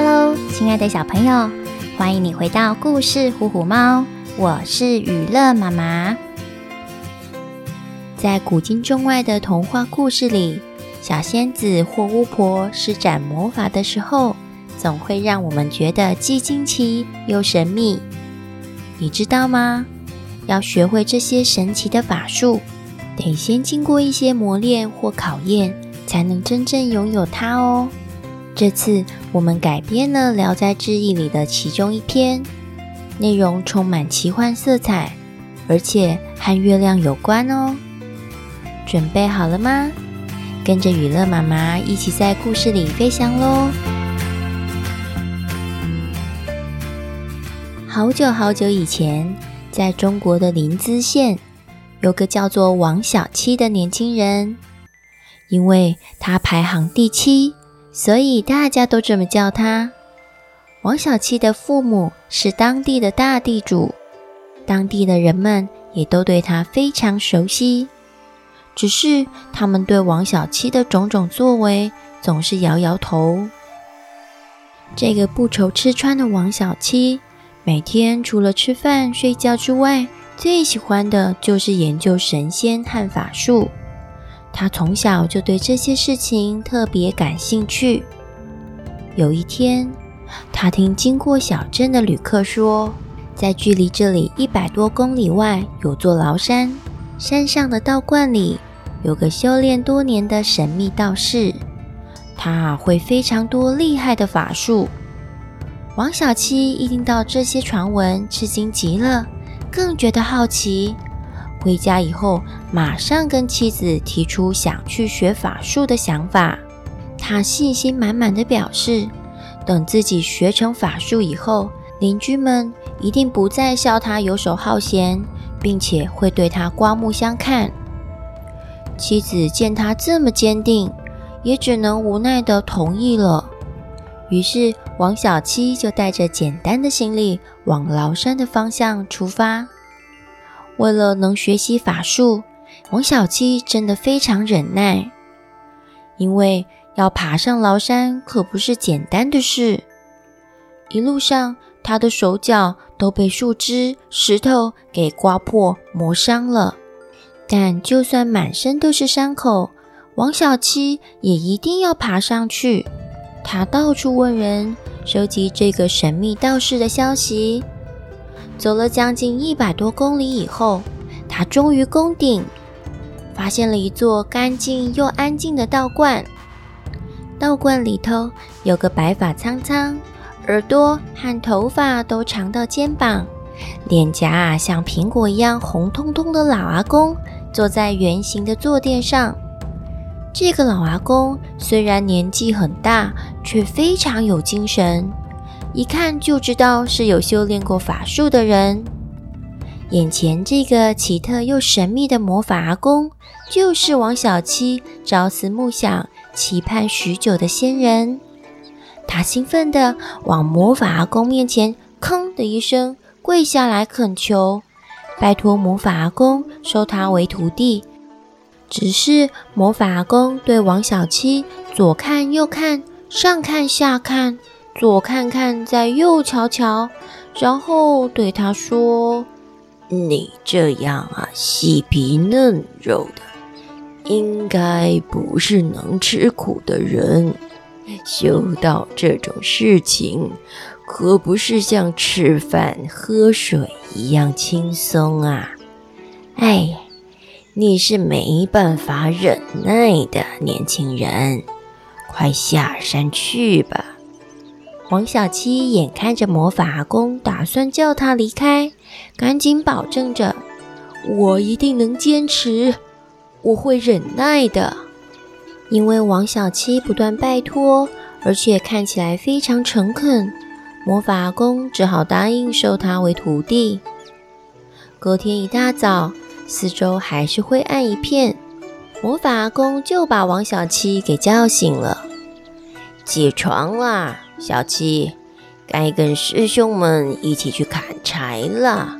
Hello，亲爱的小朋友，欢迎你回到故事虎虎猫，我是雨乐妈妈。在古今中外的童话故事里，小仙子或巫婆施展魔法的时候，总会让我们觉得既惊奇又神秘。你知道吗？要学会这些神奇的法术，得先经过一些磨练或考验，才能真正拥有它哦。这次我们改编了《聊斋志异》里的其中一篇，内容充满奇幻色彩，而且和月亮有关哦。准备好了吗？跟着雨乐妈妈一起在故事里飞翔喽！好久好久以前，在中国的临淄县，有个叫做王小七的年轻人，因为他排行第七。所以大家都这么叫他。王小七的父母是当地的大地主，当地的人们也都对他非常熟悉。只是他们对王小七的种种作为总是摇摇头。这个不愁吃穿的王小七，每天除了吃饭睡觉之外，最喜欢的就是研究神仙和法术。他从小就对这些事情特别感兴趣。有一天，他听经过小镇的旅客说，在距离这里一百多公里外有座崂山，山上的道观里有个修炼多年的神秘道士，他会非常多厉害的法术。王小七一听到这些传闻，吃惊极了，更觉得好奇。回家以后，马上跟妻子提出想去学法术的想法。他信心满满的表示，等自己学成法术以后，邻居们一定不再笑他游手好闲，并且会对他刮目相看。妻子见他这么坚定，也只能无奈的同意了。于是，王小七就带着简单的行李往崂山的方向出发。为了能学习法术，王小七真的非常忍耐，因为要爬上崂山可不是简单的事。一路上，他的手脚都被树枝、石头给刮破、磨伤了。但就算满身都是伤口，王小七也一定要爬上去。他到处问人，收集这个神秘道士的消息。走了将近一百多公里以后，他终于攻顶，发现了一座干净又安静的道观。道观里头有个白发苍苍、耳朵和头发都长到肩膀、脸颊像苹果一样红彤彤的老阿公，坐在圆形的坐垫上。这个老阿公虽然年纪很大，却非常有精神。一看就知道是有修炼过法术的人。眼前这个奇特又神秘的魔法阿公，就是王小七朝思暮想、期盼许久的仙人。他兴奋地往魔法阿公面前“吭”的一声跪下来恳求，拜托魔法阿公收他为徒弟。只是魔法阿公对王小七左看右看，上看下看。左看看，再右瞧瞧，然后对他说：“你这样啊，细皮嫩肉的，应该不是能吃苦的人。修道这种事情，可不是像吃饭喝水一样轻松啊！哎，你是没办法忍耐的年轻人，快下山去吧。”王小七眼看着魔法阿公打算叫他离开，赶紧保证着：“我一定能坚持，我会忍耐的。”因为王小七不断拜托，而且看起来非常诚恳，魔法阿公只好答应收他为徒弟。隔天一大早，四周还是灰暗一片，魔法阿公就把王小七给叫醒了：“起床啦！”小七，该跟师兄们一起去砍柴了。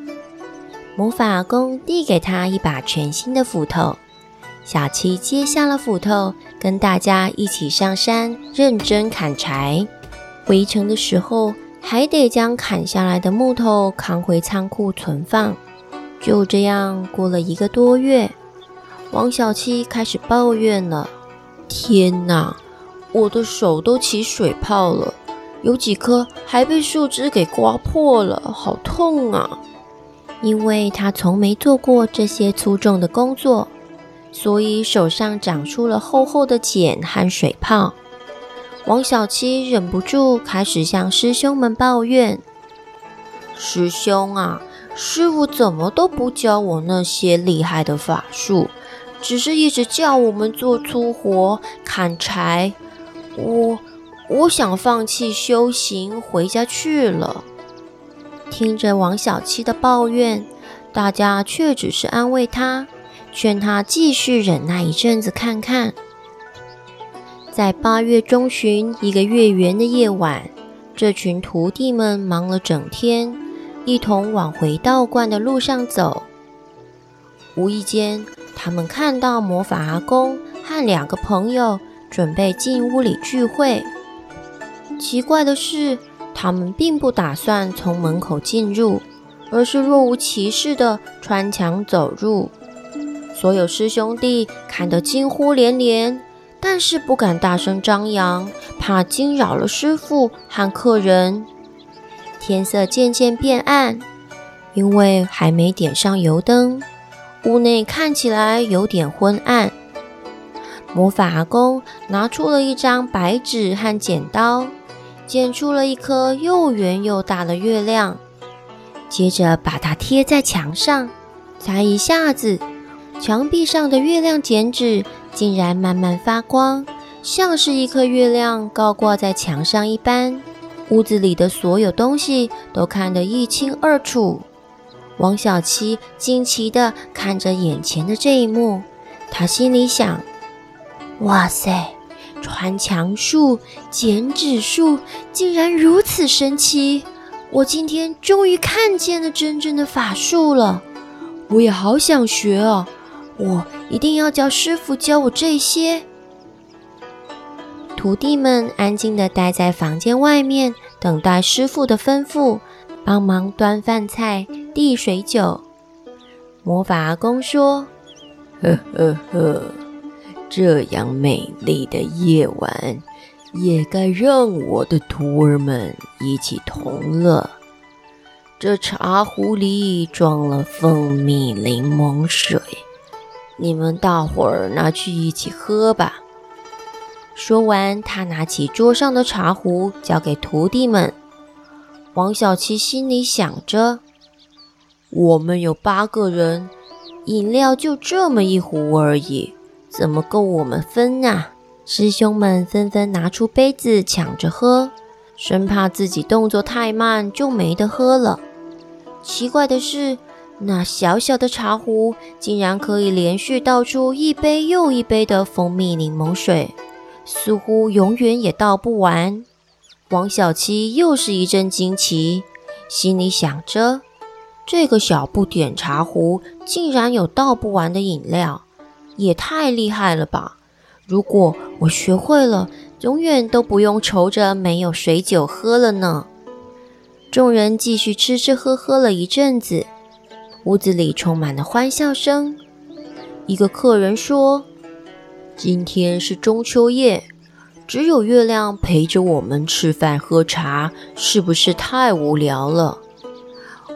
魔法阿公递给他一把全新的斧头，小七接下了斧头，跟大家一起上山认真砍柴。回程的时候还得将砍下来的木头扛回仓库存放。就这样过了一个多月，王小七开始抱怨了：“天哪，我的手都起水泡了，有几颗还被树枝给刮破了，好痛啊！”因为他从没做过这些粗重的工作，所以手上长出了厚厚的茧和水泡。王小七忍不住开始向师兄们抱怨：“师兄啊！”师傅怎么都不教我那些厉害的法术，只是一直叫我们做粗活、砍柴。我我想放弃修行，回家去了。听着王小七的抱怨，大家却只是安慰他，劝他继续忍耐一阵子看看。在八月中旬一个月圆的夜晚，这群徒弟们忙了整天。一同往回道观的路上走，无意间，他们看到魔法阿公和两个朋友准备进屋里聚会。奇怪的是，他们并不打算从门口进入，而是若无其事地穿墙走入。所有师兄弟看得惊呼连连，但是不敢大声张扬，怕惊扰了师父和客人。天色渐渐变暗，因为还没点上油灯，屋内看起来有点昏暗。魔法阿公拿出了一张白纸和剪刀，剪出了一颗又圆又大的月亮，接着把它贴在墙上。才一下子，墙壁上的月亮剪纸竟然慢慢发光，像是一颗月亮高挂在墙上一般。屋子里的所有东西都看得一清二楚。王小七惊奇地看着眼前的这一幕，他心里想：“哇塞，穿墙术、剪纸术竟然如此神奇！我今天终于看见了真正的法术了。我也好想学哦，我一定要叫师傅教我这些。”徒弟们安静地待在房间外面，等待师傅的吩咐，帮忙端饭菜、递水酒。魔法阿公说：“呵呵呵，这样美丽的夜晚，也该让我的徒儿们一起同乐。这茶壶里装了蜂蜜柠檬水，你们大伙儿拿去一起喝吧。”说完，他拿起桌上的茶壶，交给徒弟们。王小七心里想着：“我们有八个人，饮料就这么一壶而已，怎么够我们分啊？”师兄们纷纷拿出杯子抢着喝，生怕自己动作太慢就没得喝了。奇怪的是，那小小的茶壶竟然可以连续倒出一杯又一杯的蜂蜜柠檬水。似乎永远也倒不完。王小七又是一阵惊奇，心里想着：这个小不点茶壶竟然有倒不完的饮料，也太厉害了吧！如果我学会了，永远都不用愁着没有水酒喝了呢。众人继续吃吃喝喝了一阵子，屋子里充满了欢笑声。一个客人说。今天是中秋夜，只有月亮陪着我们吃饭喝茶，是不是太无聊了？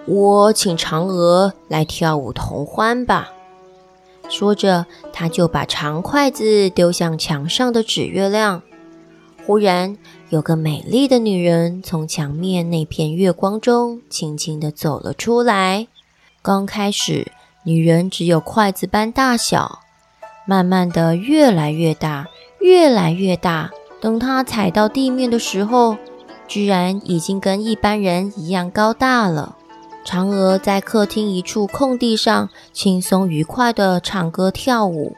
我请嫦娥来跳舞同欢吧。说着，他就把长筷子丢向墙上的纸月亮。忽然，有个美丽的女人从墙面那片月光中轻轻地走了出来。刚开始，女人只有筷子般大小。慢慢的，越来越大，越来越大。等她踩到地面的时候，居然已经跟一般人一样高大了。嫦娥在客厅一处空地上轻松愉快地唱歌跳舞，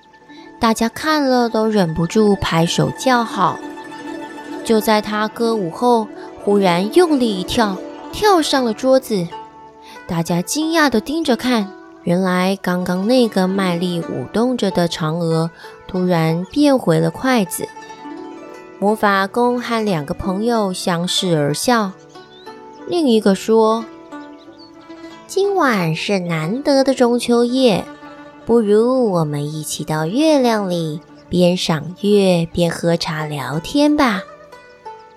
大家看了都忍不住拍手叫好。就在她歌舞后，忽然用力一跳，跳上了桌子。大家惊讶地盯着看。原来刚刚那个卖力舞动着的嫦娥，突然变回了筷子。魔法公和两个朋友相视而笑。另一个说：“今晚是难得的中秋夜，不如我们一起到月亮里，边赏月边喝茶聊天吧。”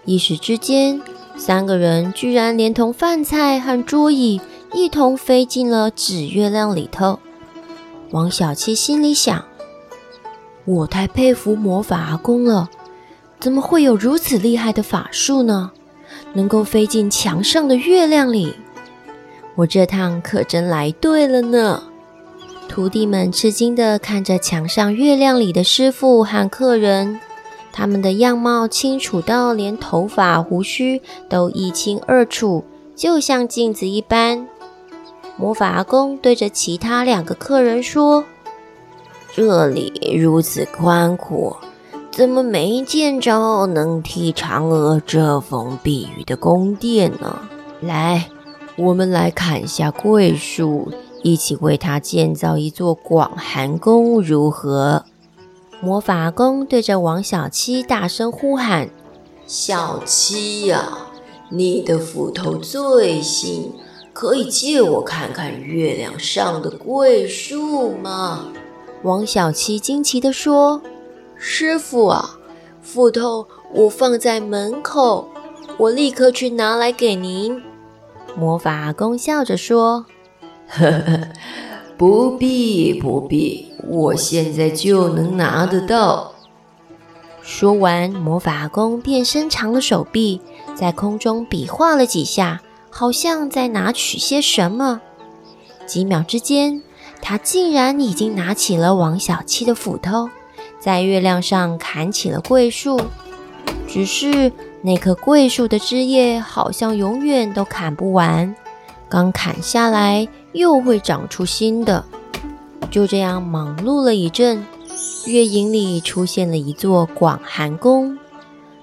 一时之间，三个人居然连同饭菜和桌椅一同飞进了纸月亮里头。王小七心里想：“我太佩服魔法阿公了，怎么会有如此厉害的法术呢？能够飞进墙上的月亮里，我这趟可真来对了呢！”徒弟们吃惊地看着墙上月亮里的师傅和客人。他们的样貌清楚到连头发胡须都一清二楚，就像镜子一般。魔法阿公对着其他两个客人说：“这里如此宽阔，怎么没见着能替嫦娥遮风避雨的宫殿呢？来，我们来砍下桂树，一起为他建造一座广寒宫，如何？”魔法阿公对着王小七大声呼喊：“小七呀，你的斧头最新，可以借我看看月亮上的桂树吗？”王小七惊奇地说：“师傅啊，斧头我放在门口，我立刻去拿来给您。”魔法阿公笑着说：“呵呵。”不必，不必，我现在就能拿得到。说完，魔法阿公便伸长了手臂，在空中比划了几下，好像在拿取些什么。几秒之间，他竟然已经拿起了王小七的斧头，在月亮上砍起了桂树。只是那棵桂树的枝叶好像永远都砍不完。刚砍下来，又会长出新的。就这样忙碌了一阵，月影里出现了一座广寒宫，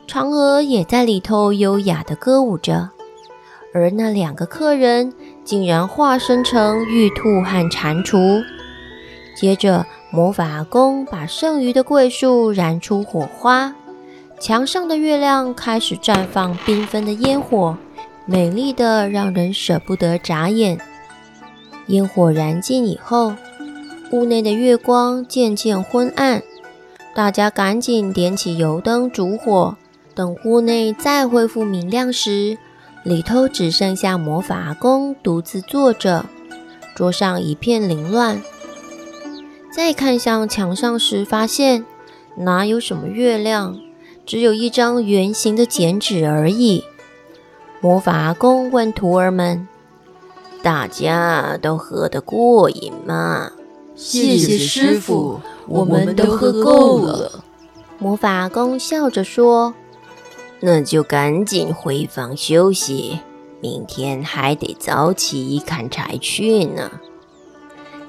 嫦娥也在里头优雅地歌舞着，而那两个客人竟然化身成玉兔和蟾蜍。接着，魔法阿公把剩余的桂树燃出火花，墙上的月亮开始绽放缤纷的烟火。美丽的让人舍不得眨眼。烟火燃尽以后，屋内的月光渐渐昏暗。大家赶紧点起油灯烛火，等屋内再恢复明亮时，里头只剩下魔法阿公独自坐着，桌上一片凌乱。再看向墙上时，发现哪有什么月亮，只有一张圆形的剪纸而已。魔法公问徒儿们：“大家都喝得过瘾吗？”“谢谢师傅，我们都喝够了。”魔法公笑着说：“那就赶紧回房休息，明天还得早起砍柴去呢。”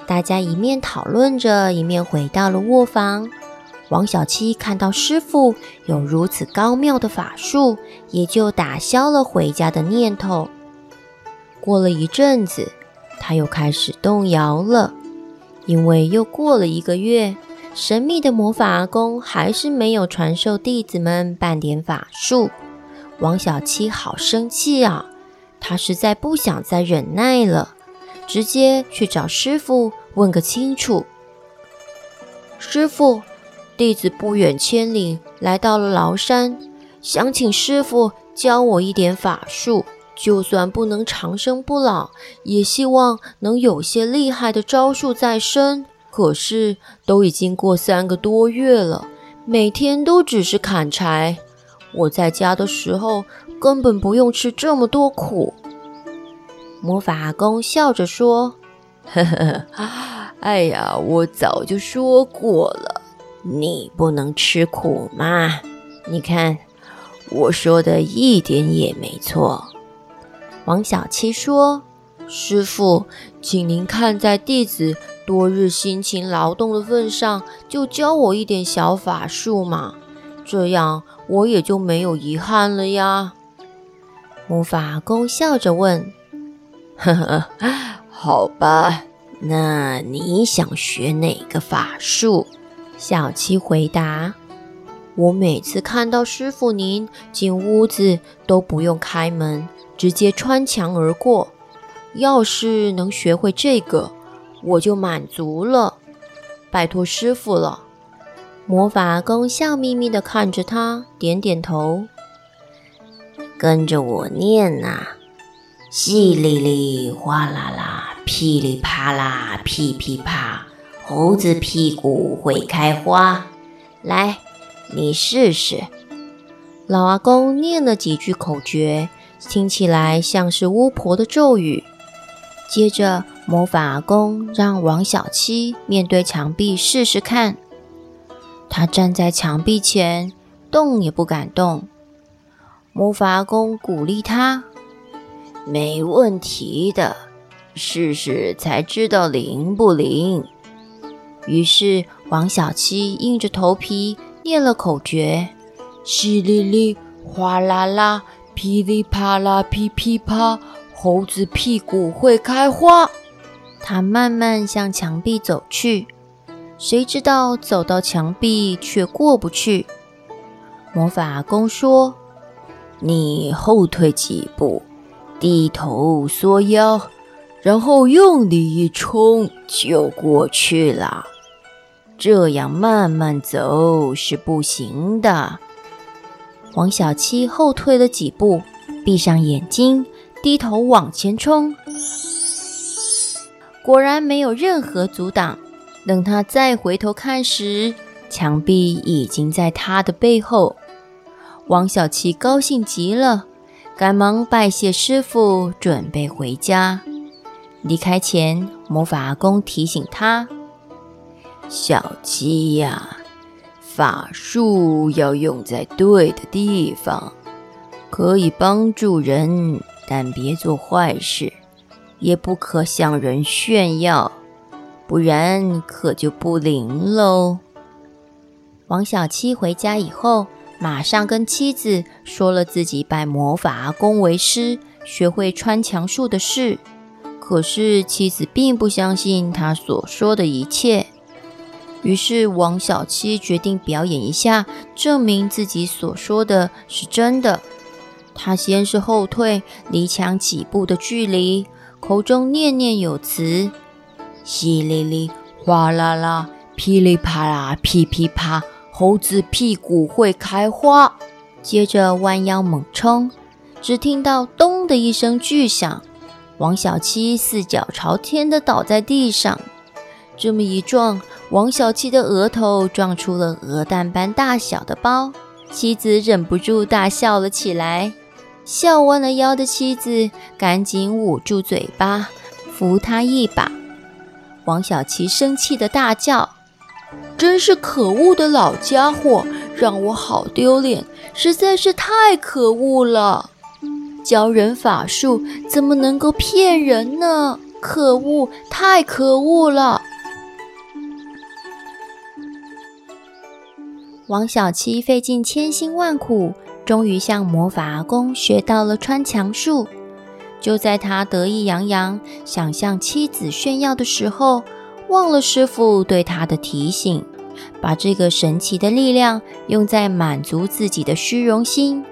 大家一面讨论着，一面回到了卧房。王小七看到师傅有如此高妙的法术，也就打消了回家的念头。过了一阵子，他又开始动摇了，因为又过了一个月，神秘的魔法阿公还是没有传授弟子们半点法术。王小七好生气啊！他实在不想再忍耐了，直接去找师傅问个清楚。师傅。弟子不远千里来到了崂山，想请师傅教我一点法术，就算不能长生不老，也希望能有些厉害的招数在身。可是都已经过三个多月了，每天都只是砍柴。我在家的时候根本不用吃这么多苦。魔法阿公笑着说：“呵呵，哎呀，我早就说过了。”你不能吃苦吗？你看，我说的一点也没错。王小七说：“师傅，请您看在弟子多日辛勤劳动的份上，就教我一点小法术嘛，这样我也就没有遗憾了呀。”魔法公笑着问：“呵呵，好吧，那你想学哪个法术？”小七回答：“我每次看到师傅您进屋子都不用开门，直接穿墙而过。要是能学会这个，我就满足了。拜托师傅了。魔法公笑眯眯地看着他，点点头。跟着我念呐、啊：淅沥沥，哗啦啦，噼里啪啦，噼噼啪，猴子屁股会开花。来，你试试。老阿公念了几句口诀，听起来像是巫婆的咒语。接着，魔法阿公让王小七面对墙壁试试看。他站在墙壁前，动也不敢动。魔法阿公鼓励他：“没问题的，试试才知道灵不灵。”于是，王小七硬着头皮念了口诀：“淅沥沥，哗啦啦，噼里啪啦，噼噼啪。”猴子屁股会开花。他慢慢向墙壁走去，谁知道走到墙壁却过不去。魔法公说：“你后退几步，低头缩腰，然后用力一冲，就过去了。这样慢慢走是不行的。”王小七后退了几步，闭上眼睛。低头往前冲，果然没有任何阻挡。等他再回头看时，墙壁已经在他的背后。王小七高兴极了，赶忙拜谢师傅，准备回家。离开前，魔法阿公提醒他：“小七呀，法术要用在对的地方，可以帮助人。”但别做坏事，也不可向人炫耀，不然可就不灵喽。王小七回家以后，马上跟妻子说了自己拜魔法阿公为师，学会穿墙术的事。可是妻子并不相信他所说的一切，于是王小七决定表演一下，证明自己所说的是真的。他先是后退，离墙几步的距离，口中念念有词：“淅沥沥，哗啦啦，噼里啪啦，噼噼啪，猴子屁股会开花。”接着弯腰猛冲，只听到“咚”的一声巨响，王小七四脚朝天的倒在地上。这么一撞，王小七的额头撞出了鹅蛋般大小的包，妻子忍不住大笑了起来。笑弯了腰的妻子赶紧捂住嘴巴，扶他一把。王小七生气地大叫：“真是可恶的老家伙，让我好丢脸，实在是太可恶了！教人法术怎么能够骗人呢？可恶，太可恶了！”王小七费尽千辛万苦。终于向魔法阿公学到了穿墙术。就在他得意洋洋，想向妻子炫耀的时候，忘了师傅对他的提醒，把这个神奇的力量用在满足自己的虚荣心，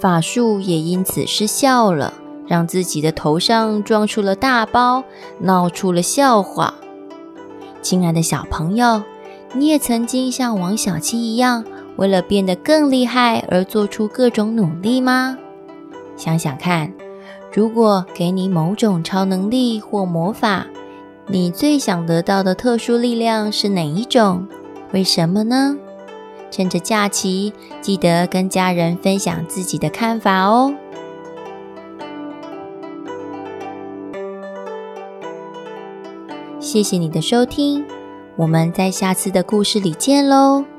法术也因此失效了，让自己的头上撞出了大包，闹出了笑话。亲爱的小朋友，你也曾经像王小七一样，为了变得更厉害而做出各种努力吗？想想看，如果给你某种超能力或魔法，你最想得到的特殊力量是哪一种？为什么呢？趁着假期，记得跟家人分享自己的看法哦。谢谢你的收听，我们在下次的故事里见喽。